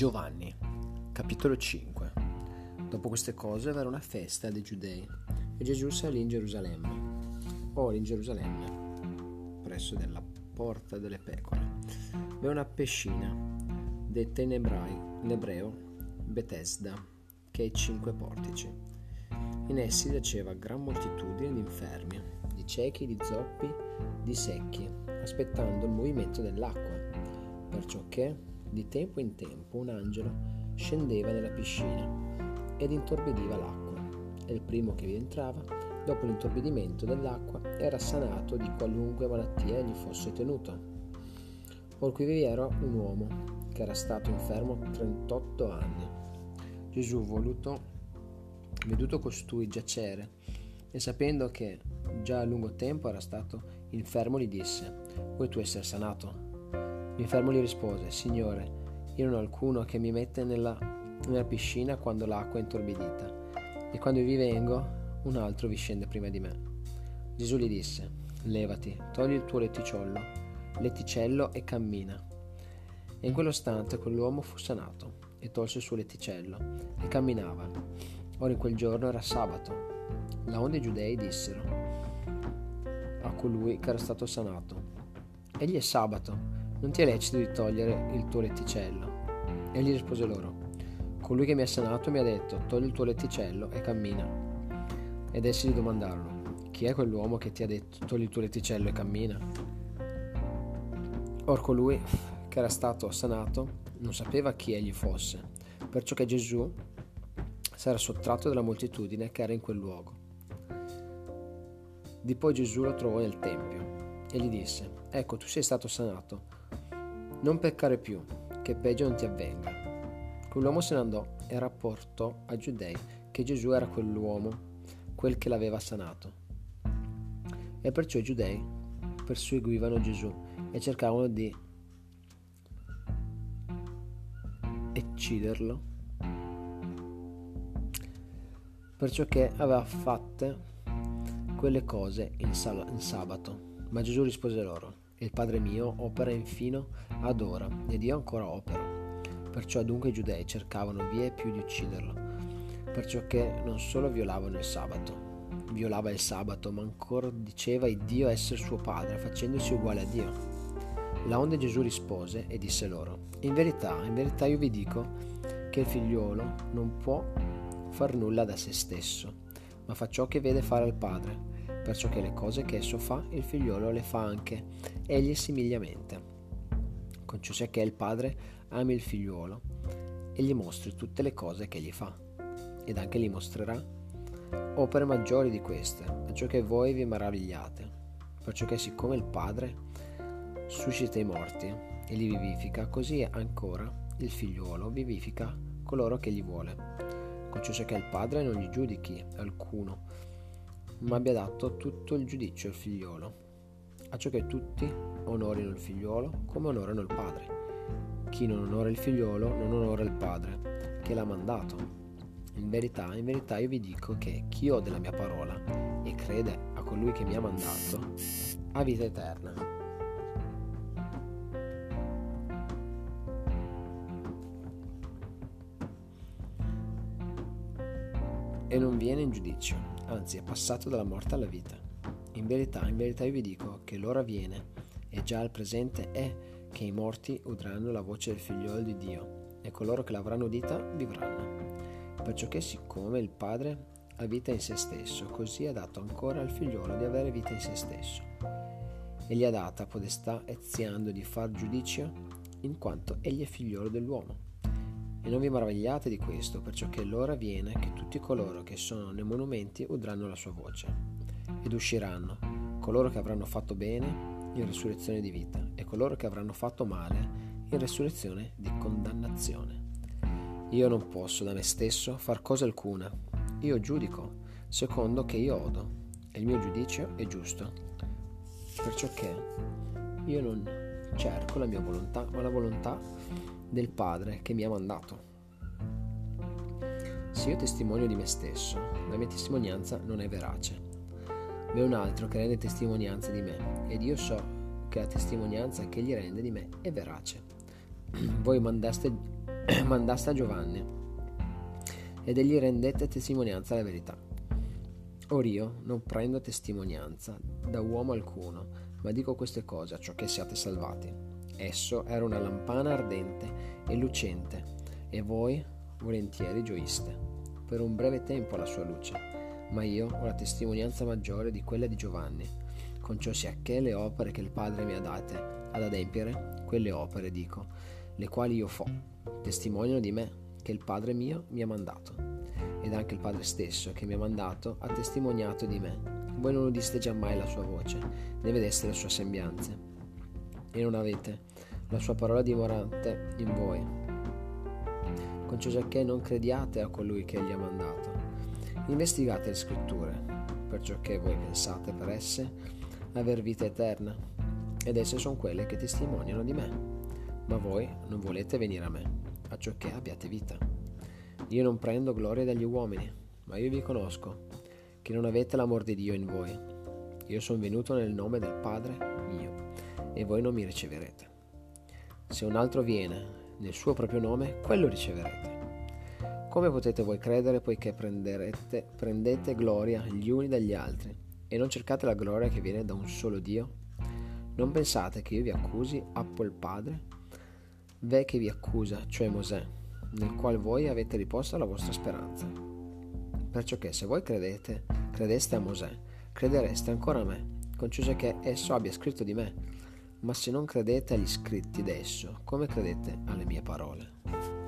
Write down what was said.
Giovanni, capitolo 5 Dopo queste cose verrà una festa dei giudei e Gesù salì in Gerusalemme. Ora in Gerusalemme, presso della porta delle pecore, v'è una pescina, detta in, ebrai, in ebreo Bethesda, che ha cinque portici. In essi giaceva gran moltitudine di infermi, di ciechi, di zoppi, di secchi, aspettando il movimento dell'acqua, perciò che di tempo in tempo un angelo scendeva nella piscina ed intorbidiva l'acqua e il primo che vi entrava, dopo l'intorbidimento dell'acqua, era sanato di qualunque malattia gli fosse tenuta. Or qui vi era un uomo che era stato infermo 38 anni. Gesù, voluto, veduto costui giacere e sapendo che già a lungo tempo era stato infermo, gli disse, vuoi tu essere sanato? L'infermo gli rispose, Signore, io non ho alcuno che mi mette nella, nella piscina quando l'acqua è intorbidita, e quando vi vengo, un altro vi scende prima di me. Gesù gli disse, levati, togli il tuo letticciolo, letticello e cammina. E in quell'istante quell'uomo fu sanato, e tolse il suo letticello, e camminava. Ora in quel giorno era sabato. La onde i giudei dissero a colui che era stato sanato, egli è sabato, non ti è lecito di togliere il tuo letticello. E gli rispose loro, colui che mi ha sanato mi ha detto, togli il tuo letticello e cammina. Ed essi gli domandarono, chi è quell'uomo che ti ha detto, togli il tuo letticello e cammina? Or colui che era stato sanato non sapeva chi egli fosse, perciò che Gesù s'era sottratto dalla moltitudine che era in quel luogo. Di poi Gesù lo trovò nel Tempio e gli disse, ecco tu sei stato sanato, non peccare più, che peggio non ti avvenga. Quell'uomo se ne andò e rapportò ai giudei che Gesù era quell'uomo, quel che l'aveva sanato. E perciò i giudei perseguivano Gesù e cercavano di ucciderlo, perciò che aveva fatte quelle cose in, sal- in sabato. Ma Gesù rispose loro, il Padre mio opera infino ad ora, ed io ancora opero. Perciò dunque i giudei cercavano vie più di ucciderlo, perciò che non solo violavano il sabato, violava il sabato, ma ancora diceva il Dio essere suo padre, facendosi uguale a Dio. La onde Gesù rispose e disse loro, in verità, in verità io vi dico che il figliuolo non può far nulla da se stesso, ma fa ciò che vede fare al padre perciò che le cose che esso fa, il figliolo le fa anche, egli simigliamente. Con ciò sia che il padre ami il figliuolo e gli mostri tutte le cose che gli fa, ed anche gli mostrerà opere maggiori di queste, perciò che voi vi maravigliate, perciò che siccome il padre suscita i morti e li vivifica, così ancora il figliuolo vivifica coloro che gli vuole. Con ciò sia che il padre non gli giudichi alcuno, ma abbia dato tutto il giudizio al figliolo, a ciò che tutti onorino il figliolo come onorano il padre. Chi non onora il figliolo non onora il padre che l'ha mandato. In verità, in verità io vi dico che chi ode la mia parola e crede a colui che mi ha mandato ha vita eterna. E non viene in giudizio anzi è passato dalla morte alla vita. In verità, in verità io vi dico che l'ora viene, e già al presente è, che i morti udranno la voce del figliolo di Dio, e coloro che l'avranno udita vivranno. Perciò che siccome il Padre ha vita in se stesso, così ha dato ancora al figliolo di avere vita in se stesso. E gli ha data podestà eziando di far giudizio, in quanto egli è figliolo dell'uomo. E non vi maravigliate di questo, perciò che l'ora viene che tutti coloro che sono nei monumenti udranno la sua voce, ed usciranno, coloro che avranno fatto bene in risurrezione di vita, e coloro che avranno fatto male in risurrezione di condannazione. Io non posso da me stesso far cosa alcuna, io giudico secondo che io odo, e il mio giudizio è giusto, perciò che io non cerco la mia volontà, ma la volontà del Padre che mi ha mandato. Se io testimonio di me stesso, la mia testimonianza non è verace. Ma è un altro che rende testimonianza di me, ed io so che la testimonianza che egli rende di me è verace. voi mandaste, mandaste a Giovanni ed egli rendette testimonianza alla verità. Or io non prendo testimonianza da uomo alcuno, ma dico queste cose a ciò che siate salvati. Esso era una lampana ardente e lucente, e voi volentieri gioiste, per un breve tempo alla sua luce. Ma io ho la testimonianza maggiore di quella di Giovanni, con ciò sia che le opere che il Padre mi ha date ad adempiere, quelle opere dico, le quali io fo, testimoniano di me che il Padre mio mi ha mandato. Ed anche il Padre stesso che mi ha mandato ha testimoniato di me. Voi non udiste giammai la sua voce, né vedeste le sue sembianze, e non avete la sua parola dimorante in voi. Con ciò giacché non crediate a colui che egli ha mandato. Investigate le scritture, perciò che voi pensate per esse aver vita eterna, ed esse sono quelle che testimoniano di me. Ma voi non volete venire a me, acciò che abbiate vita. Io non prendo gloria dagli uomini, ma io vi conosco, che non avete l'amor di Dio in voi. Io sono venuto nel nome del Padre mio, e voi non mi riceverete. Se un altro viene nel suo proprio nome, quello riceverete. Come potete voi credere poiché prendete gloria gli uni dagli altri e non cercate la gloria che viene da un solo Dio? Non pensate che io vi accusi appo il Padre? Ve che vi accusa, cioè Mosè, nel quale voi avete riposto la vostra speranza. Perciò che se voi credete, credeste a Mosè, credereste ancora a me, conciso che esso abbia scritto di me. Ma se non credete agli scritti d'esso, come credete alle mie parole?